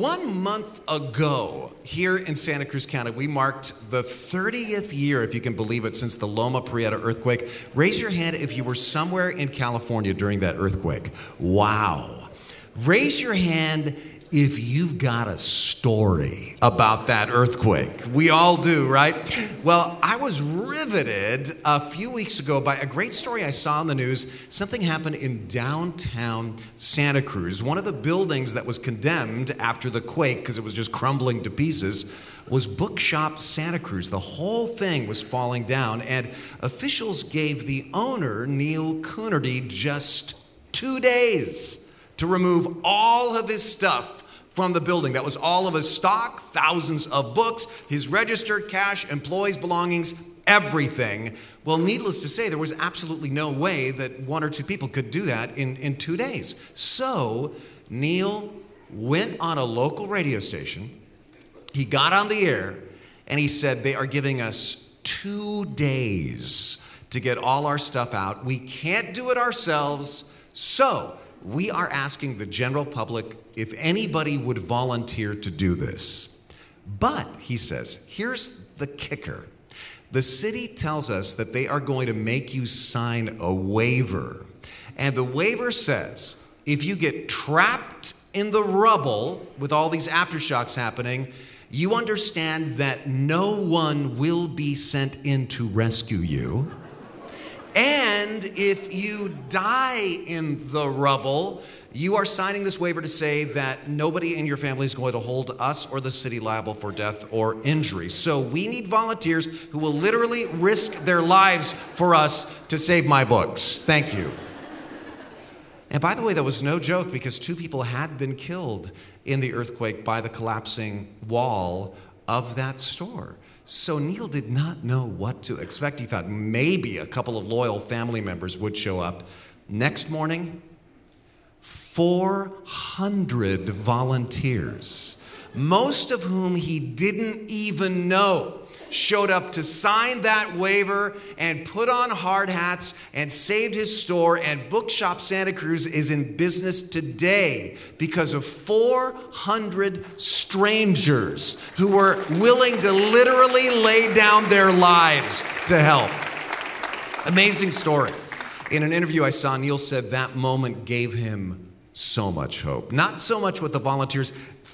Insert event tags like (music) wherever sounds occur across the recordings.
one month ago, here in Santa Cruz County, we marked the 30th year, if you can believe it, since the Loma Prieta earthquake. Raise your hand if you were somewhere in California during that earthquake. Wow. Raise your hand if you've got a story about that earthquake. We all do, right? Well, I was riveted a few weeks ago by a great story I saw on the news. Something happened in downtown Santa Cruz. One of the buildings that was condemned after the quake because it was just crumbling to pieces was Bookshop Santa Cruz. The whole thing was falling down, and officials gave the owner, Neil Coonerty, just two days to remove all of his stuff from the building. That was all of his stock, thousands of books, his register, cash, employees' belongings, everything. Well, needless to say, there was absolutely no way that one or two people could do that in, in two days. So Neil went on a local radio station, he got on the air, and he said, They are giving us two days to get all our stuff out. We can't do it ourselves. So we are asking the general public if anybody would volunteer to do this. But, he says, here's the kicker the city tells us that they are going to make you sign a waiver. And the waiver says if you get trapped in the rubble with all these aftershocks happening, you understand that no one will be sent in to rescue you. And if you die in the rubble, you are signing this waiver to say that nobody in your family is going to hold us or the city liable for death or injury. So we need volunteers who will literally risk their lives for us to save my books. Thank you. And by the way, that was no joke because two people had been killed in the earthquake by the collapsing wall of that store. So Neil did not know what to expect. He thought maybe a couple of loyal family members would show up. Next morning, 400 volunteers, most of whom he didn't even know showed up to sign that waiver and put on hard hats and saved his store. And Bookshop Santa Cruz is in business today because of 400 strangers who were willing to literally lay down their lives to help. Amazing story. In an interview I saw, Neil said that moment gave him so much hope. Not so much what the volunteers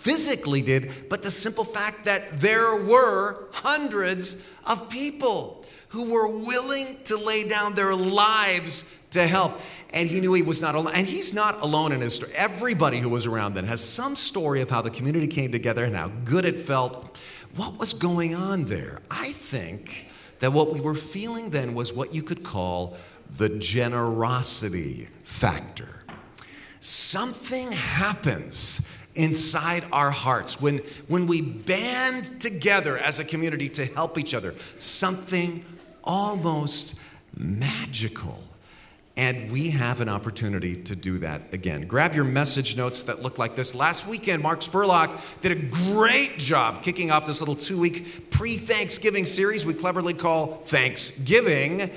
physically did, but the simple fact that there were hundreds of people who were willing to lay down their lives to help. And he knew he was not alone. And he's not alone in his story. Everybody who was around then has some story of how the community came together and how good it felt. What was going on there? I think that what we were feeling then was what you could call the generosity factor. Something happens inside our hearts when, when we band together as a community to help each other. Something almost magical. And we have an opportunity to do that again. Grab your message notes that look like this. Last weekend, Mark Spurlock did a great job kicking off this little two week pre Thanksgiving series we cleverly call Thanksgiving.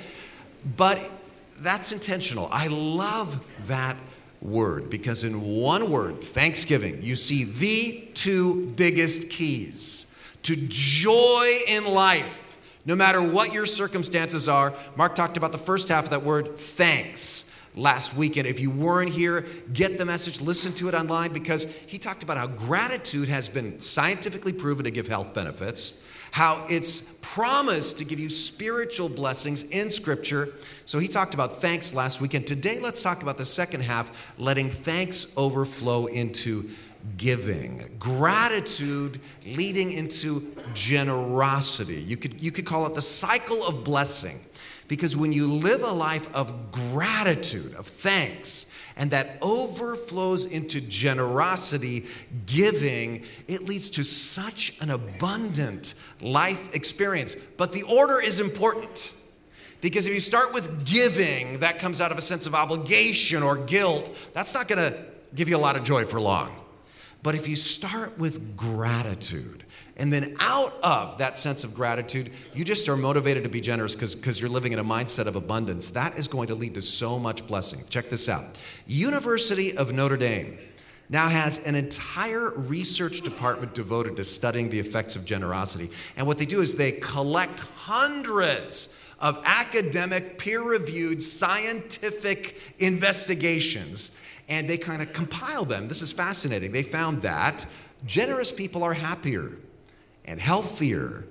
But that's intentional. I love that word because in one word, Thanksgiving, you see the two biggest keys to joy in life. No matter what your circumstances are, Mark talked about the first half of that word, thanks, last weekend. If you weren't here, get the message, listen to it online because he talked about how gratitude has been scientifically proven to give health benefits how it's promised to give you spiritual blessings in Scripture. So he talked about thanks last week. And today, let's talk about the second half letting thanks overflow into giving, gratitude leading into generosity. You could, you could call it the cycle of blessing. Because when you live a life of gratitude, of thanks, and that overflows into generosity, giving, it leads to such an abundant life experience. But the order is important. Because if you start with giving, that comes out of a sense of obligation or guilt, that's not to give you a lot of joy for long. But if you start with gratitude, and then out of that sense of gratitude, you just are motivated to be generous because you're living in a mindset of abundance. That is going to lead to so much blessing. Check this out University of Notre Dame now has an entire research department devoted to studying the effects of generosity. And what they do is they collect hundreds of academic, peer reviewed, scientific investigations and they kind of compile them. This is fascinating. They found that generous people are happier and healthier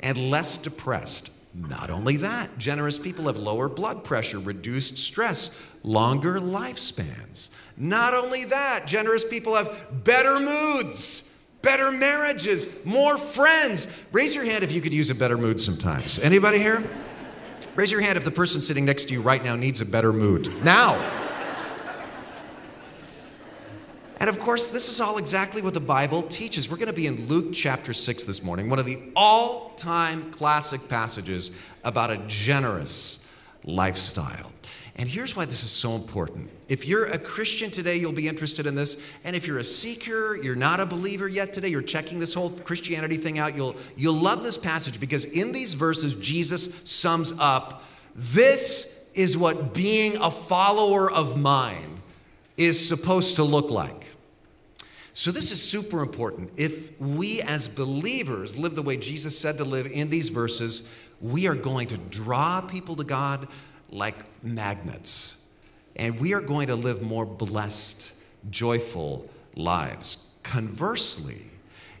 and less depressed. Not only that, generous people have lower blood pressure, reduced stress, longer lifespans. Not only that, generous people have better moods, better marriages, more friends. Raise your hand if you could use a better mood sometimes. Anybody here? Raise your hand if the person sitting next to you right now needs a better mood. Now. And of course, this is all exactly what the Bible teaches. We're going to be in Luke chapter 6 this morning, one of the all time classic passages about a generous lifestyle. And here's why this is so important. If you're a Christian today, you'll be interested in this. And if you're a seeker, you're not a believer yet today, you're checking this whole Christianity thing out, you'll, you'll love this passage because in these verses, Jesus sums up this is what being a follower of mine is supposed to look like. So, this is super important. If we as believers live the way Jesus said to live in these verses, we are going to draw people to God like magnets. And we are going to live more blessed, joyful lives. Conversely,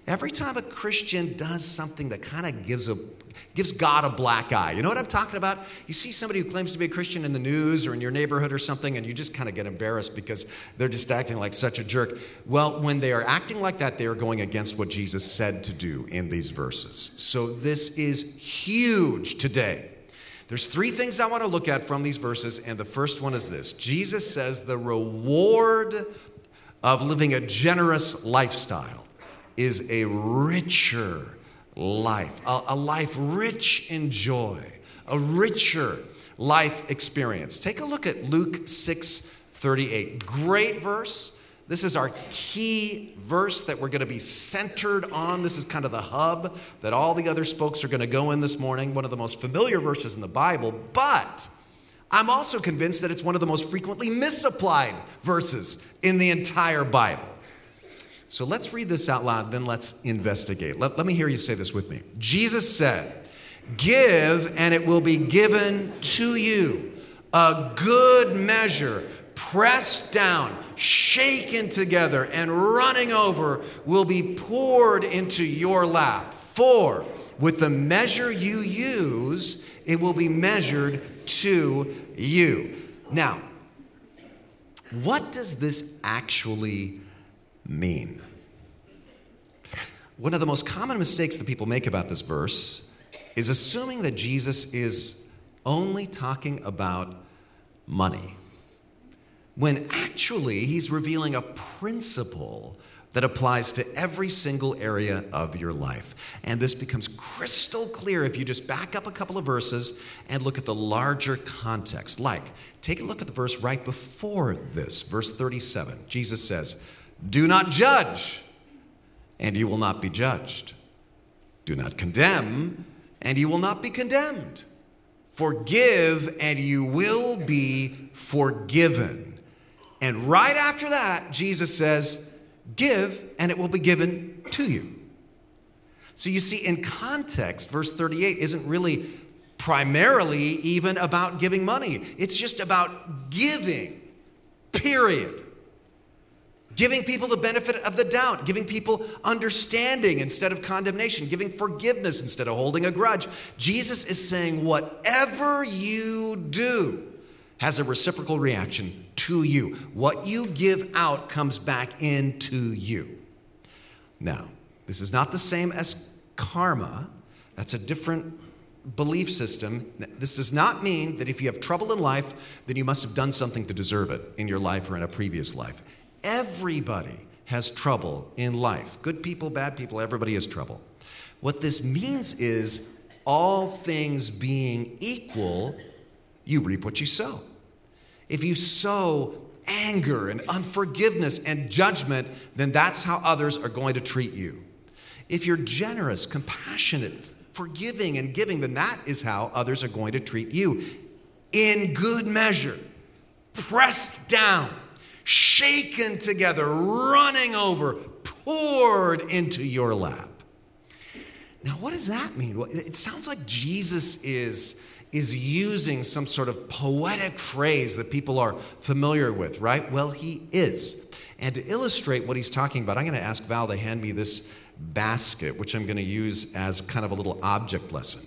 every time a Christian does something that kind of gives a gives God a black eye. You know what I'm talking about? You see somebody who claims to be a Christian in the news or in your neighborhood or something, and you just kind of get embarrassed because they're just acting like such a jerk. Well, when they are acting like that, they are going against what Jesus said to do in these verses. So this is huge today. There's three things I want to look at from these verses, and the first one is this Jesus says the reward of living a generous lifestyle is a richer life, a, a life rich in joy, a richer life experience. Take a look at Luke 6 38. Great verse. This is our key verse that we're going to be centered on. This is kind of the hub that all the other spokes are going to go in this morning. One of the most familiar verses in the Bible, but I'm also convinced that it's one of the most frequently misapplied verses in the entire Bible. So let's read this out loud, then let's investigate. Let, let me hear you say this with me. Jesus said, Give, and it will be given to you a good measure, pressed down, shaken together, and running over, will be poured into your lap. For with the measure you use, it will be measured to you. Now, what does this actually mean? One of the most common mistakes that people make about this verse is assuming that Jesus is only talking about money, when actually he's revealing a principle that applies to every single area of your life. And this becomes crystal clear if you just back up a couple of verses and look at the larger context. Like, take a look at the verse right before this, verse 37. Jesus says, do not judge, and you will not be judged. Do not condemn, and you will not be condemned. Forgive, and you will be forgiven. And right after that, Jesus says, Give, and it will be given to you. So you see, in context, verse 38 isn't really primarily even about giving money, it's just about giving, period. Giving people the benefit of the doubt, giving people understanding instead of condemnation, giving forgiveness instead of holding a grudge. Jesus is saying, whatever you do has a reciprocal reaction to you. What you give out comes back into you. Now, this is not the same as karma, that's a different belief system. This does not mean that if you have trouble in life, then you must have done something to deserve it in your life or in a previous life. Everybody has trouble in life. Good people, bad people, everybody has trouble. What this means is all things being equal, you reap what you sow. If you sow anger and unforgiveness and judgment, then that's how others are going to treat you. If you're generous, compassionate, forgiving, and giving, then that is how others are going to treat you. In good measure, pressed down shaken together, running over, poured into your lap. Now, what does that mean? It sounds like Jesus is, is using some sort of poetic phrase that people are familiar with, right? Well, he is. And to illustrate what he's talking about, I'm going to ask Val to hand me this basket, which I'm going to use as kind of a little object lesson.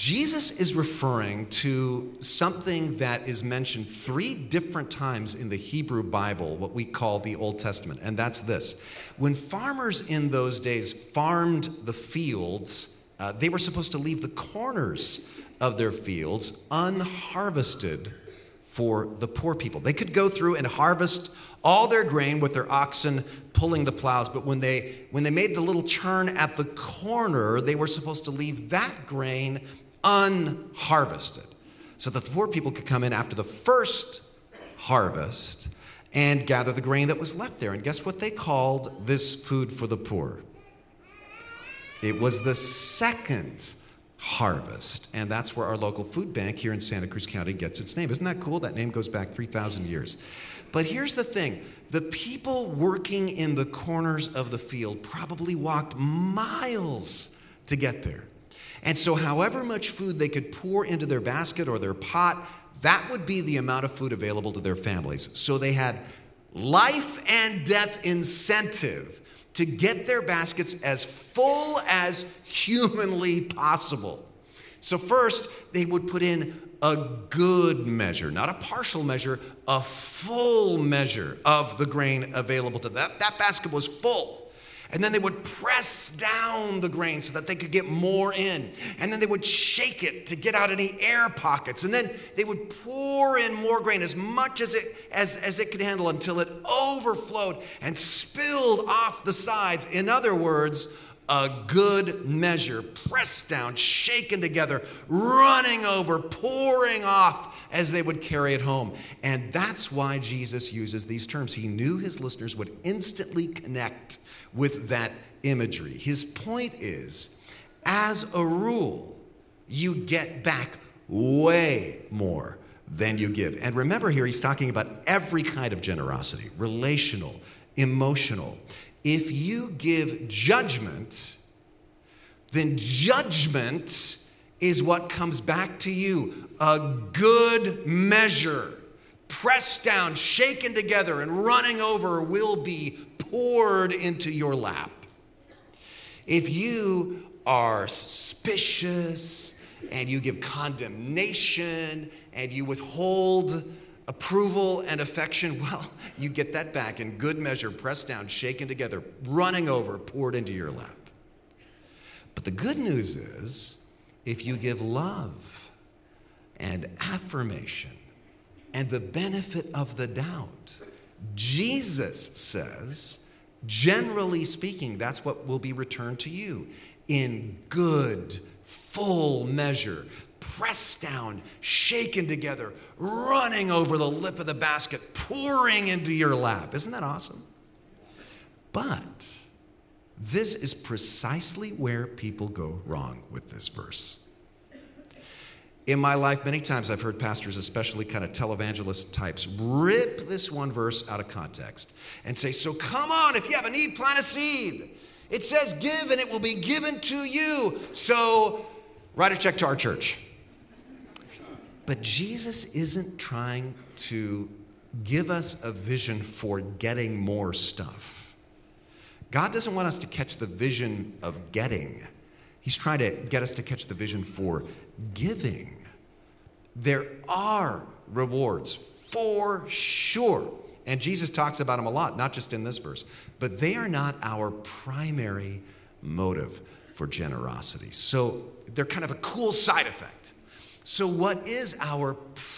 Jesus is referring to something that is mentioned three different times in the Hebrew Bible, what we call the Old Testament, and that's this. When farmers in those days farmed the fields, uh, they were supposed to leave the corners of their fields unharvested for the poor people. They could go through and harvest all their grain with their oxen pulling the plows, but when they when they made the little turn at the corner, they were supposed to leave that grain unharvested so that the poor people could come in after the first harvest and gather the grain that was left there. And guess what they called this food for the poor? It was the second harvest. And that's where our local food bank here in Santa Cruz County gets its name. Isn't that cool? That name goes back 3,000 years. But here's the thing the people working in the corners of the field probably walked miles to get there. And so, however much food they could pour into their basket or their pot, that would be the amount of food available to their families. So, they had life and death incentive to get their baskets as full as humanly possible. So, first, they would put in a good measure, not a partial measure, a full measure of the grain available to them. That, that basket was full. And then they would press down the grain so that they could get more in. And then they would shake it to get out any air pockets. And then they would pour in more grain, as much as it, as, as it could handle, until it overflowed and spilled off the sides. In other words, a good measure, pressed down, shaken together, running over, pouring off as they would carry it home. And that's why Jesus uses these terms. He knew his listeners would instantly connect with that imagery. His point is, as a rule, you get back way more than you give. And remember here, he's talking about every kind of generosity relational, emotional. If you give judgment, then judgment is what comes back to you a good measure, pressed down, shaken together, and running over will be poured into your lap. If you are suspicious and you give condemnation and you withhold approval and affection, (laughs) well, you get that back in good measure, pressed down, shaken together, running over, poured into your lap. But the good news is if you give love and affirmation and the benefit of the doubt, Jesus says, generally speaking, that's what will be returned to you in good, full measure, pressed down, shaken together, running over the lip of the basket, pouring into your lap. Isn't that awesome? But this is precisely where people go wrong with this verse in my life, many times I've heard pastors, especially kind of televangelist types, rip this one verse out of context and say, So come on, if you have a need, plant a seed. It says, Give and it will be given to you. So write a check to our church. But Jesus isn't trying to give us a vision for getting more stuff. God doesn't want us to catch the vision of getting. He's trying to get us to catch the vision for giving. There are rewards for sure. And Jesus talks about them a lot, not just in this verse, but they are not our primary motive for generosity. So they're kind of a cool side effect. So, what is our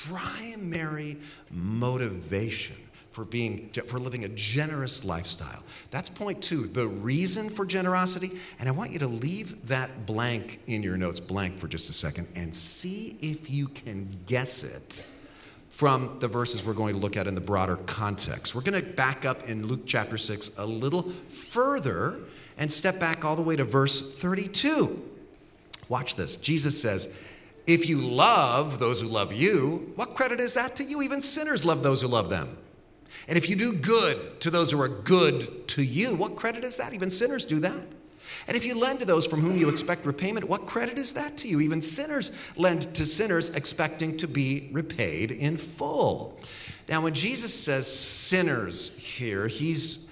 primary motivation for being for living a generous lifestyle. That's point 2, the reason for generosity, and I want you to leave that blank in your notes blank for just a second and see if you can guess it from the verses we're going to look at in the broader context. We're going to back up in Luke chapter 6 a little further and step back all the way to verse 32. Watch this. Jesus says, if you love those who love you, what credit is that to you? Even sinners love those who love them. And if you do good to those who are good to you, what credit is that? Even sinners do that. And if you lend to those from whom you expect repayment, what credit is that to you? Even sinners lend to sinners expecting to be repaid in full. Now, when Jesus says sinners here, he's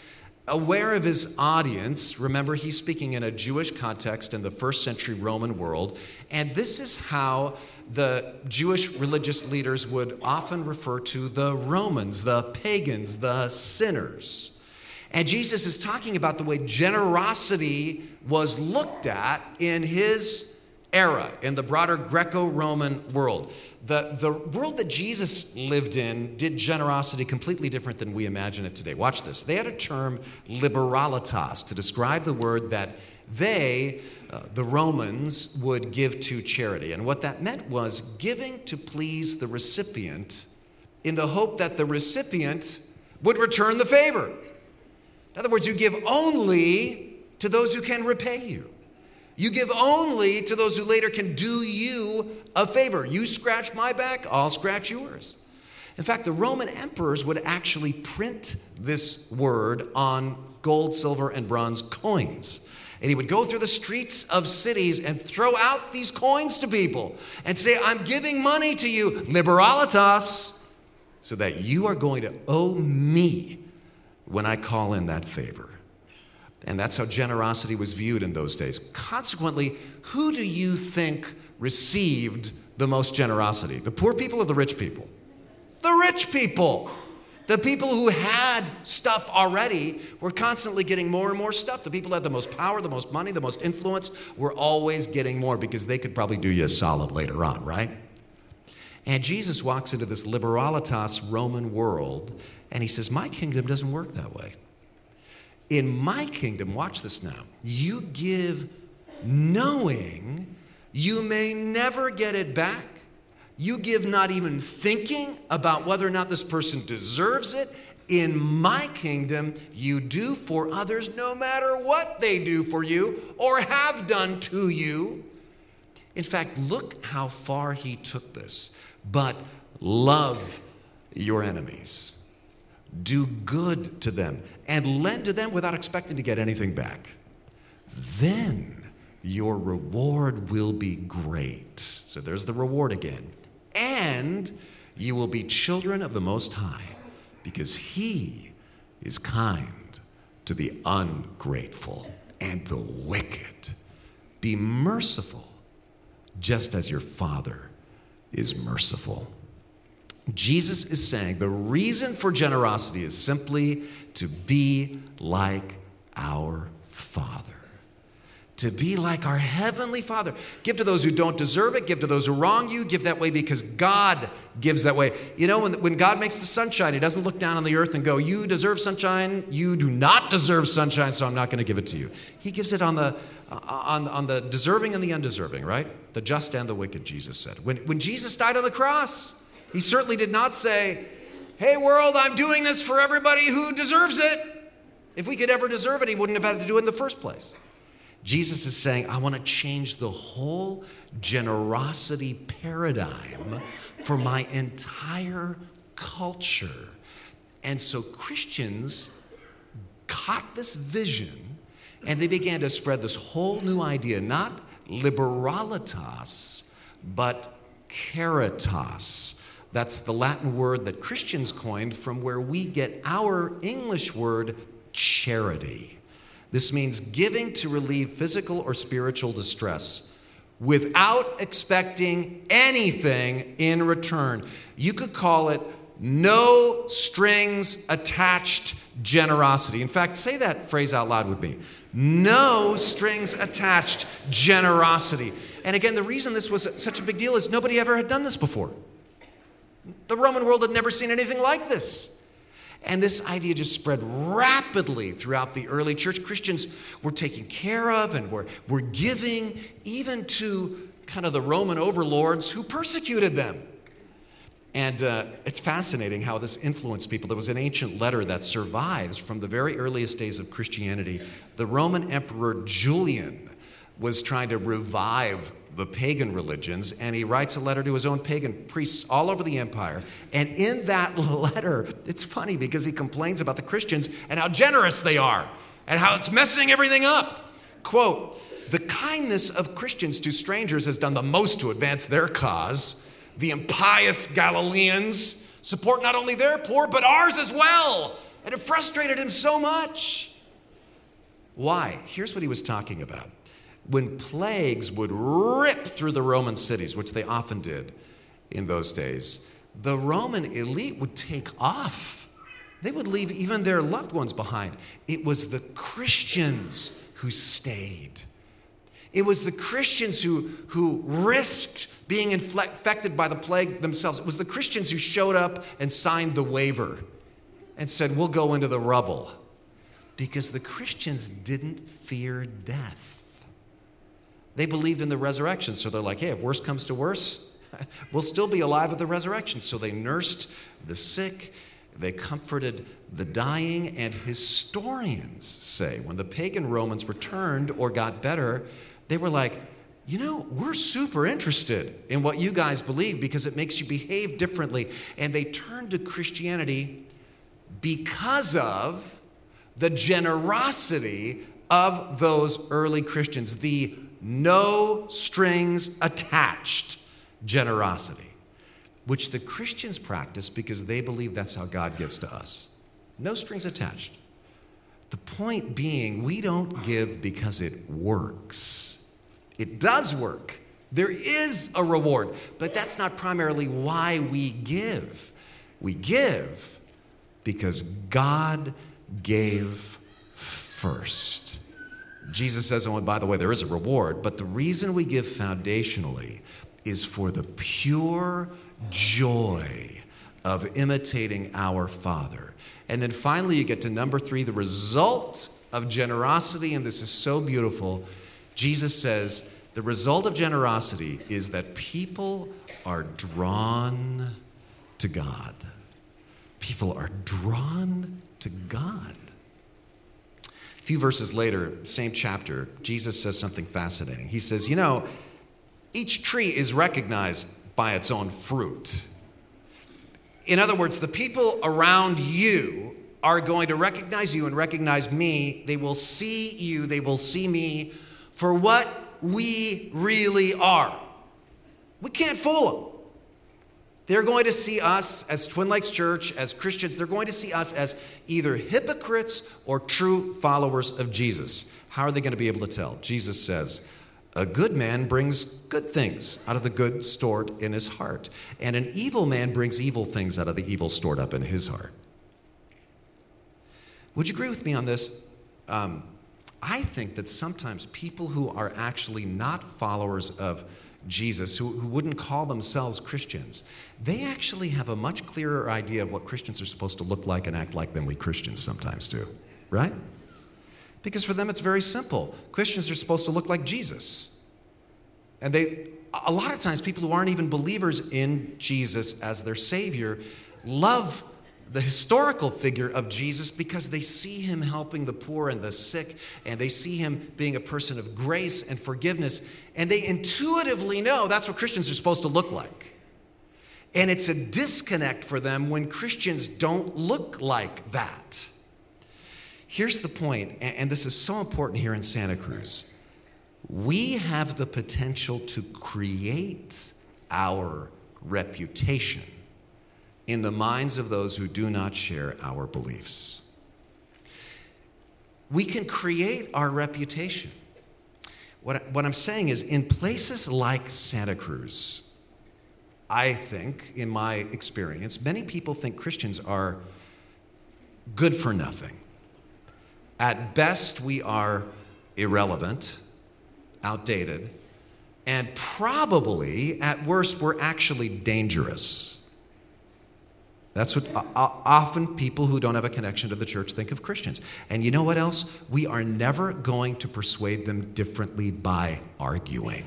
aware of his audience. Remember, he's speaking in a Jewish context in the first century Roman world. And this is how the Jewish religious leaders would often refer to the Romans, the pagans, the sinners. And Jesus is talking about the way generosity was looked at in his era, in the broader Greco Roman world. The, the world that Jesus lived in did generosity completely different than we imagine it today. Watch this. They had a term, liberalitas, to describe the word that they, uh, the Romans, would give to charity. And what that meant was giving to please the recipient in the hope that the recipient would return the favor. In other words, you give only to those who can repay you. You give only to those who later can do you a favor. You scratch my back, I'll scratch yours. In fact, the Roman emperors would actually print this word on gold, silver, and bronze coins. And he would go through the streets of cities and throw out these coins to people and say, I'm giving money to you, liberalitas, so that you are going to owe me when I call in that favor. And that's how generosity was viewed in those days. Consequently, who do you think received the most generosity? The poor people or the rich people? The rich people. The people who had stuff already were constantly getting more and more stuff. The people who had the most power, the most money, the most influence were always getting more because they could probably do you a solid later on, right? And Jesus walks into this liberalitas Roman world and he says, My kingdom doesn't work that way. In my kingdom, watch this now, you give knowing you may never get it back. You give not even thinking about whether or not this person deserves it. In my kingdom, you do for others no matter what they do for you or have done to you. In fact, look how far he took this. But love your enemies do good to them, and lend to them without expecting to get anything back. Then your reward will be great. So there's the reward again. And you will be children of the Most High, because He is kind to the ungrateful and the wicked. Be merciful, just as your Father is merciful. Jesus is saying the reason for generosity is simply to be like our Father. To be like our Heavenly Father. Give to those who don't deserve it, give to those who wrong you, give that way because God gives that way. You know, when, when God makes the sunshine, He doesn't look down on the earth and go, You deserve sunshine, you do not deserve sunshine, so I'm not going to give it to you. He gives it on the, uh, on, on the deserving and the undeserving, right? The just and the wicked, Jesus said. When, when Jesus died on the cross, he certainly did not say, Hey, world, I'm doing this for everybody who deserves it. If we could ever deserve it, he wouldn't have had to do it in the first place. Jesus is saying, I want to change the whole generosity paradigm for my entire culture. And so Christians caught this vision and they began to spread this whole new idea, not liberalitas, but caritas that's the Latin word that Christians coined from where we get our English word charity. This means giving to relieve physical or spiritual distress without expecting anything in return. You could call it no strings attached generosity. In fact, say that phrase out loud with me. No strings attached generosity. And again, the reason this was such a big deal is nobody ever had done this before. The Roman world had never seen anything like this. And this idea just spread rapidly throughout the early church. Christians were taken care of and were, were giving even to kind of the Roman overlords who persecuted them. And uh, it's fascinating how this influenced people. There was an ancient letter that survives from the very earliest days of Christianity. The Roman Emperor Julian was trying to revive the pagan religions, and he writes a letter to his own pagan priests all over the empire. And in that (laughs) letter, it's funny because he complains about the Christians and how generous they are and how it's messing everything up. Quote, the kindness of Christians to strangers has done the most to advance their cause. The impious Galileans support not only their poor, but ours as well. And it frustrated him so much. Why? Here's what he was talking about when plagues would rip through the Roman cities, which they often did in those days, the Roman elite would take off. They would leave even their loved ones behind. It was the Christians who stayed. It was the Christians who, who risked being infected by the plague themselves. It was the Christians who showed up and signed the waiver and said, We'll go into the rubble. Because the Christians didn't fear death. They believed in the resurrection, so they're like, hey, if worse comes to worse, (laughs) we'll still be alive at the resurrection. So they nursed the sick, they comforted the dying, and historians say when the pagan Romans returned or got better, they were like, you know, we're super interested in what you guys believe because it makes you behave differently. And they turned to Christianity because of the generosity of those early Christians, the no strings attached generosity, which the Christians practice because they believe that's how God gives to us. No strings attached. The point being, we don't give because it works. It does work. There is a reward, but that's not primarily why we give. We give because God gave first. Jesus says, oh, and by the way, there is a reward, but the reason we give foundationally is for the pure joy of imitating our Father. And then finally, you get to number three, the result of generosity, and this is so beautiful. Jesus says, the result of generosity is that people are drawn to God. People are drawn to God few verses later, same chapter, Jesus says something fascinating. He says, You know, each tree is recognized by its own fruit. In other words, the people around you are going to recognize you and recognize me. They will see you, they will see me for what we really are. We can't fool them. They're going to see us as Twin Lakes Church, as Christians, they're going to see us as either hypocrites or true followers of Jesus. How are they going to be able to tell? Jesus says, a good man brings good things out of the good stored in his heart, and an evil man brings evil things out of the evil stored up in his heart. Would you agree with me on this? Um, I think that sometimes people who are actually not followers of Jesus, who, who wouldn't call themselves Christians, they actually have a much clearer idea of what Christians are supposed to look like and act like than we Christians sometimes do, right? Because for them it's very simple. Christians are supposed to look like Jesus. And they, a lot of times, people who aren't even believers in Jesus as their Savior love the historical figure of Jesus because they see him helping the poor and the sick, and they see him being a person of grace and forgiveness, and they intuitively know that's what Christians are supposed to look like. And it's a disconnect for them when Christians don't look like that. Here's the point, and this is so important here in Santa Cruz. We have the potential to create our reputation in the minds of those who do not share our beliefs. We can create our reputation. What, what I'm saying is, in places like Santa Cruz, I think, in my experience, many people think Christians are good for nothing. At best, we are irrelevant, outdated, and probably, at worst, we're actually dangerous. That's what uh, often people who don't have a connection to the church think of Christians. And you know what else? We are never going to persuade them differently by arguing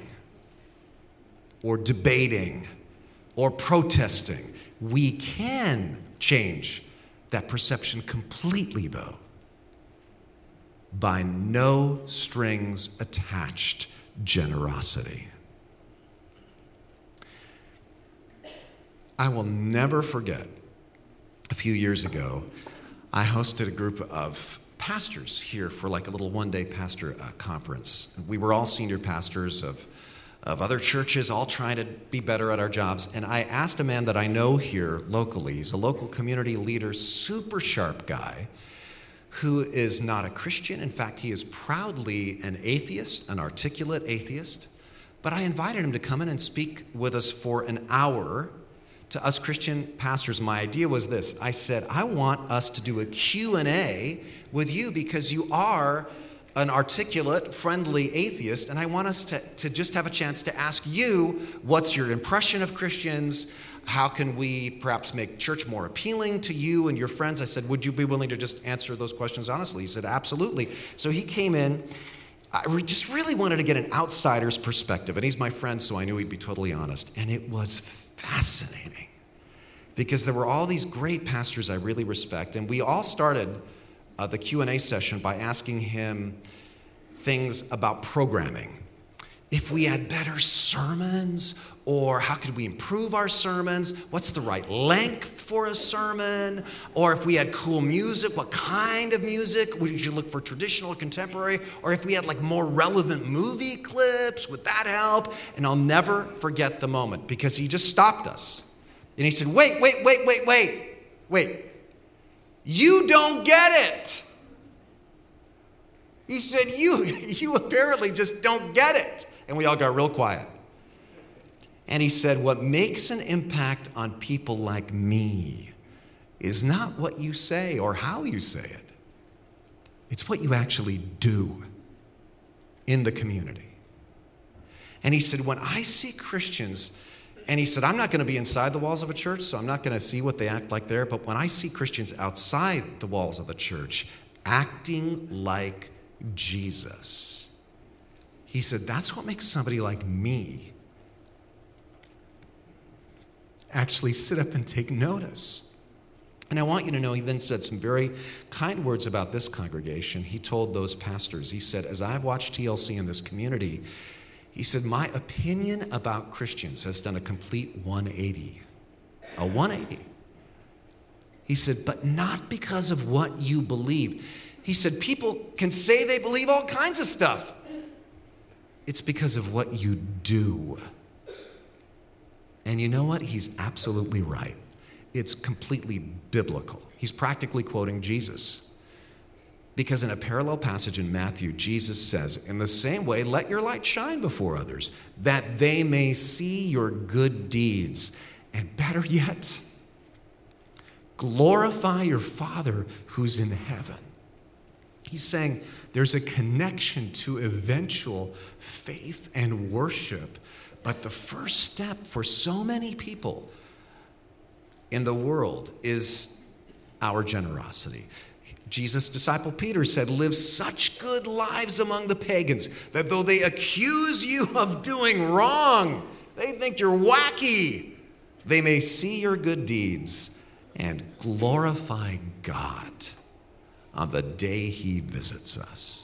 or debating or protesting. We can change that perception completely, though, by no strings attached generosity. I will never forget a few years ago, I hosted a group of pastors here for like a little one day pastor uh, conference. We were all senior pastors of, of other churches, all trying to be better at our jobs. And I asked a man that I know here locally, he's a local community leader, super sharp guy, who is not a Christian. In fact, he is proudly an atheist, an articulate atheist. But I invited him to come in and speak with us for an hour to us Christian pastors, my idea was this. I said, I want us to do a Q&A with you because you are an articulate, friendly atheist, and I want us to, to just have a chance to ask you what's your impression of Christians? How can we perhaps make church more appealing to you and your friends? I said, Would you be willing to just answer those questions honestly? He said, Absolutely. So he came in. I just really wanted to get an outsider's perspective, and he's my friend, so I knew he'd be totally honest. And it was fascinating because there were all these great pastors I really respect, and we all started uh, the Q&A session by asking him things about programming. If we had better sermons, or how could we improve our sermons? What's the right length for a sermon? Or if we had cool music, what kind of music? Would you look for traditional or contemporary? Or if we had like more relevant movie clips, would that help? And I'll never forget the moment because he just stopped us. And he said, Wait, wait, wait, wait, wait, wait. You don't get it. He said, You, (laughs) you apparently just don't get it. And we all got real quiet. And he said, What makes an impact on people like me is not what you say or how you say it, it's what you actually do in the community. And he said, When I see Christians, and he said, I'm not going to be inside the walls of a church, so I'm not going to see what they act like there. But when I see Christians outside the walls of the church acting like Jesus, he said, that's what makes somebody like me actually sit up and take notice. And I want you to know, he then said some very kind words about this congregation. He told those pastors, he said, As I've watched TLC in this community, he said, My opinion about Christians has done a complete 180. A 180. He said, But not because of what you believe. He said, People can say they believe all kinds of stuff. It's because of what you do. And you know what? He's absolutely right. It's completely biblical. He's practically quoting Jesus. Because in a parallel passage in Matthew, Jesus says, In the same way, let your light shine before others, that they may see your good deeds. And better yet, glorify your Father who's in heaven. He's saying there's a connection to eventual faith and worship, but the first step for so many people in the world is our generosity. Jesus' disciple Peter said, Live such good lives among the pagans that though they accuse you of doing wrong, they think you're wacky, they may see your good deeds and glorify God on the day he visits us.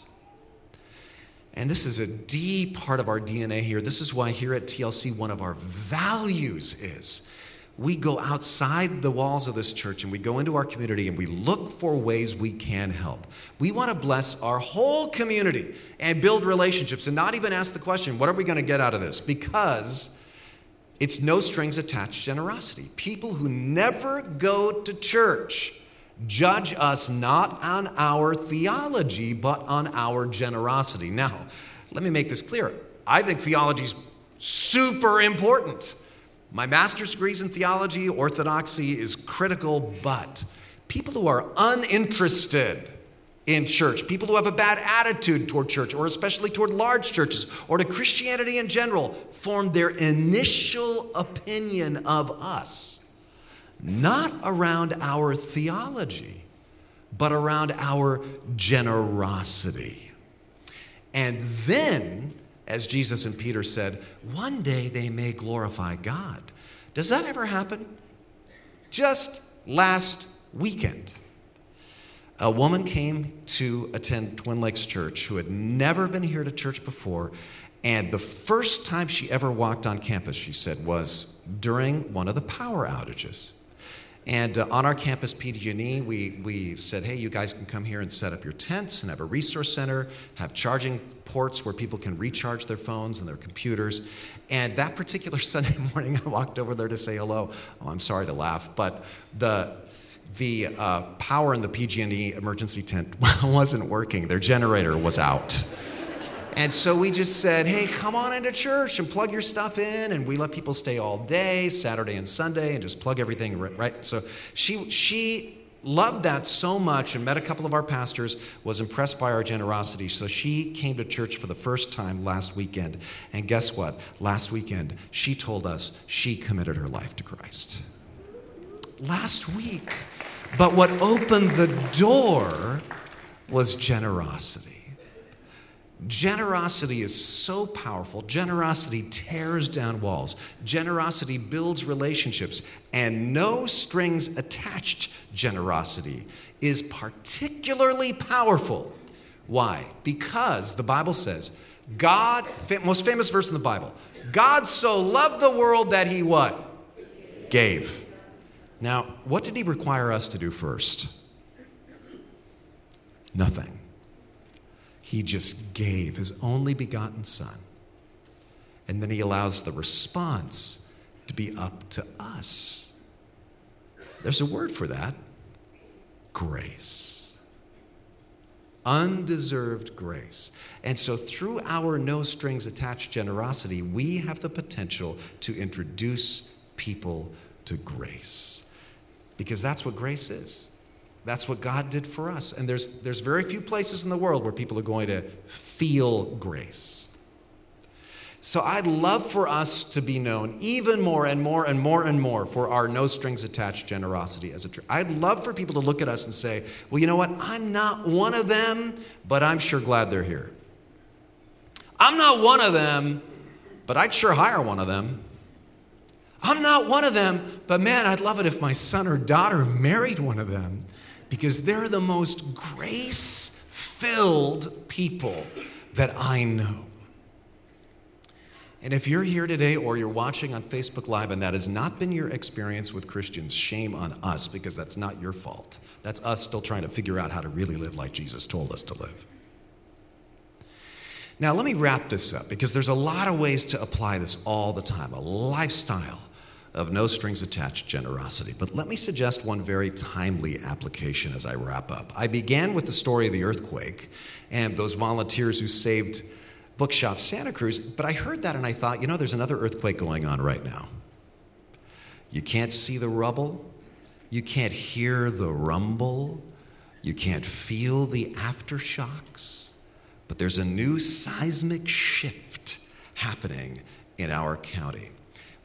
And this is a deep part of our DNA here. This is why here at TLC, one of our values is we go outside the walls of this church and we go into our community and we look for ways we can help. We want to bless our whole community and build relationships and not even ask the question, what are we going to get out of this? Because it's no strings attached generosity. People who never go to church judge us not on our theology, but on our generosity. Now, let me make this clear. I think theology is super important. My master's degrees in theology, orthodoxy is critical, but people who are uninterested in church, people who have a bad attitude toward church, or especially toward large churches, or to Christianity in general, form their initial opinion of us, not around our theology, but around our generosity. And then as Jesus and Peter said, one day they may glorify God. Does that ever happen? Just last weekend, a woman came to attend Twin Lakes Church who had never been here to church before, And the first time she ever walked on campus, she said, was during one of the power outages. And uh, on our campus, PG&E, we, we said, hey, you guys can come here and set up your tents and have a resource center, have charging ports where people can recharge their phones and their computers. And that particular (laughs) Sunday morning, I walked over there to say hello. Oh, I'm sorry to laugh, but the, the uh, power in the PG&E emergency tent (laughs) wasn't working. Their generator was out. And so we just said, hey, come on into church and plug your stuff in. And we let people stay all day, Saturday and Sunday, and just plug everything right. So she, she loved that so much and met a couple of our pastors, was impressed by our generosity. So she came to church for the first time last weekend. And guess what? Last weekend, she told us she committed her life to Christ. Last week. But what opened the door was generosity. Generosity is so powerful. Generosity tears down walls. Generosity builds relationships. And no strings attached generosity is particularly powerful. Why? Because the Bible says, God, most famous verse in the Bible, God so loved the world that he what? Gave. Now, what did he require us to do first? Nothing. He just gave his only begotten Son. And then he allows the response to be up to us. There's a word for that grace. Undeserved grace. And so, through our no strings attached generosity, we have the potential to introduce people to grace. Because that's what grace is. That's what God did for us. And there's, there's very few places in the world where people are going to feel grace. So I'd love for us to be known even more and more and more and more for our no strings attached generosity as a church. I'd love for people to look at us and say, well, you know what? I'm not one of them, but I'm sure glad they're here. I'm not one of them, but I'd sure hire one of them. I'm not one of them, but man, I'd love it if my son or daughter married one of them because they're the most grace filled people that I know. And if you're here today or you're watching on Facebook Live and that has not been your experience with Christians, shame on us because that's not your fault. That's us still trying to figure out how to really live like Jesus told us to live. Now, let me wrap this up because there's a lot of ways to apply this all the time a lifestyle of no strings attached generosity. But let me suggest one very timely application as I wrap up. I began with the story of the earthquake and those volunteers who saved Bookshop Santa Cruz, but I heard that and I thought, you know, there's another earthquake going on right now. You can't see the rubble, you can't hear the rumble, you can't feel the aftershocks, but there's a new seismic shift happening in our county.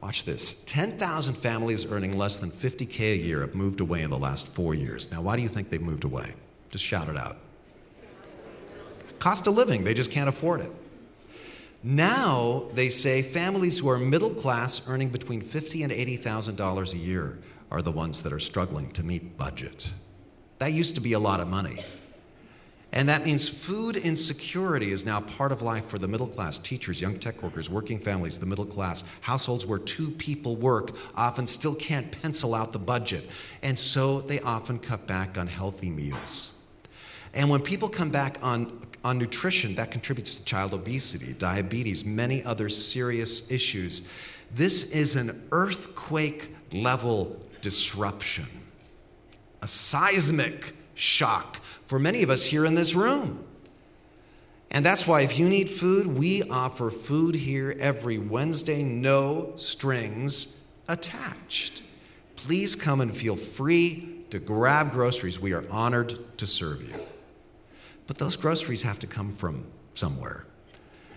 Watch this 10,000 families earning less than 50K a year have moved away in the last four years. Now, why do you think they've moved away? Just shout it out. Cost of living, they just can't afford it. Now, they say families who are middle class earning between $50 and $80,000 a year are the ones that are struggling to meet budget. That used to be a lot of money. And that means food insecurity is now part of life for the middle class teachers, young tech workers, working families, the middle class. Households where two people work often still can't pencil out the budget. And so they often cut back on healthy meals. And when people come back on, on nutrition, that contributes to child obesity, diabetes, many other serious issues. This is an earthquake level disruption, a seismic shock for many of us here in this room. And that's why, if you need food, we offer food here every Wednesday, no strings attached. Please come and feel free to grab groceries. We are honored to serve you. But those groceries have to come from somewhere.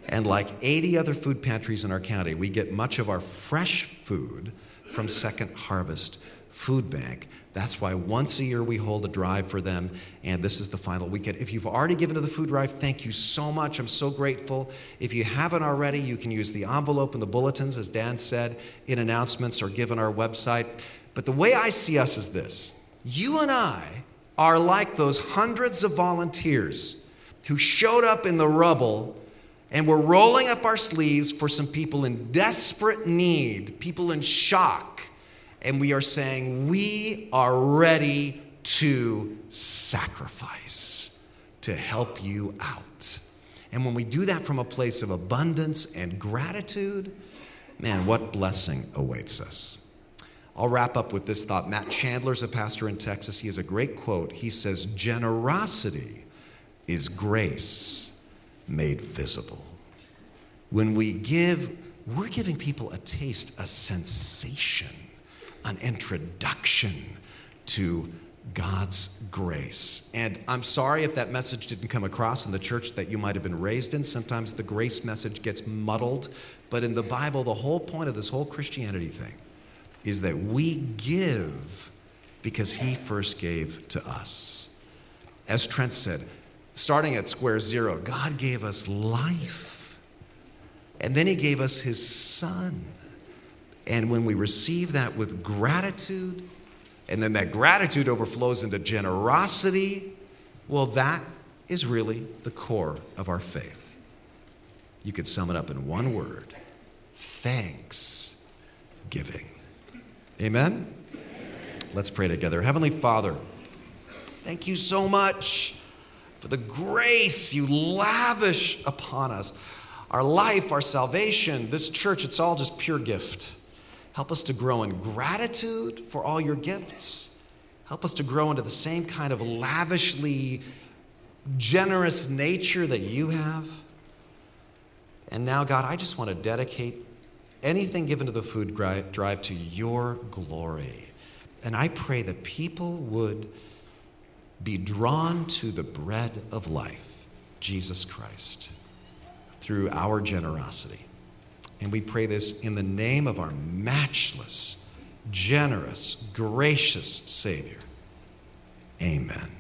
And like 80 other food pantries in our county, we get much of our fresh food from Second Harvest Food Bank. That's why once a year we hold a drive for them, and this is the final weekend. If you've already given to the food drive, thank you so much. I'm so grateful. If you haven't already, you can use the envelope and the bulletins, as Dan said, in announcements or given our website. But the way I see us is this you and I are like those hundreds of volunteers who showed up in the rubble And we're rolling up our sleeves for some people in desperate need, people in shock. And we are saying, we are ready to sacrifice to help you out. And when we do that from a place of abundance and gratitude, man, what blessing awaits us. I'll wrap up with this thought. Matt Chandler's a pastor in Texas. He has a great quote. He says, Generosity is grace made visible. When we give, we're giving people a taste, a sensation, an introduction to God's grace. And I'm sorry if that message didn't come across in the church that you might have been raised in. Sometimes the grace message gets muddled. But in the Bible, the whole point of this whole Christianity thing is that we give because He first gave to us. As Trent said, starting at square zero, God gave us life. And then He gave us His Son. And when we receive that with gratitude, and then that gratitude overflows into generosity, well, that is really the core of our faith. You could sum it up in one word thanksgiving. Amen? Let's pray together. Heavenly Father, thank you so much for the grace you lavish upon us. Our life, our salvation, this church, it's all just pure gift. Help us to grow in gratitude for all your gifts. Help us to grow into the same kind of lavishly generous nature that you have. And now, God, I just want to dedicate anything given to the food drive to your glory. And I pray that people would be drawn to the bread of life, Jesus Christ, through our generosity. And we pray this in the name of our matchless, generous, gracious Savior. Amen.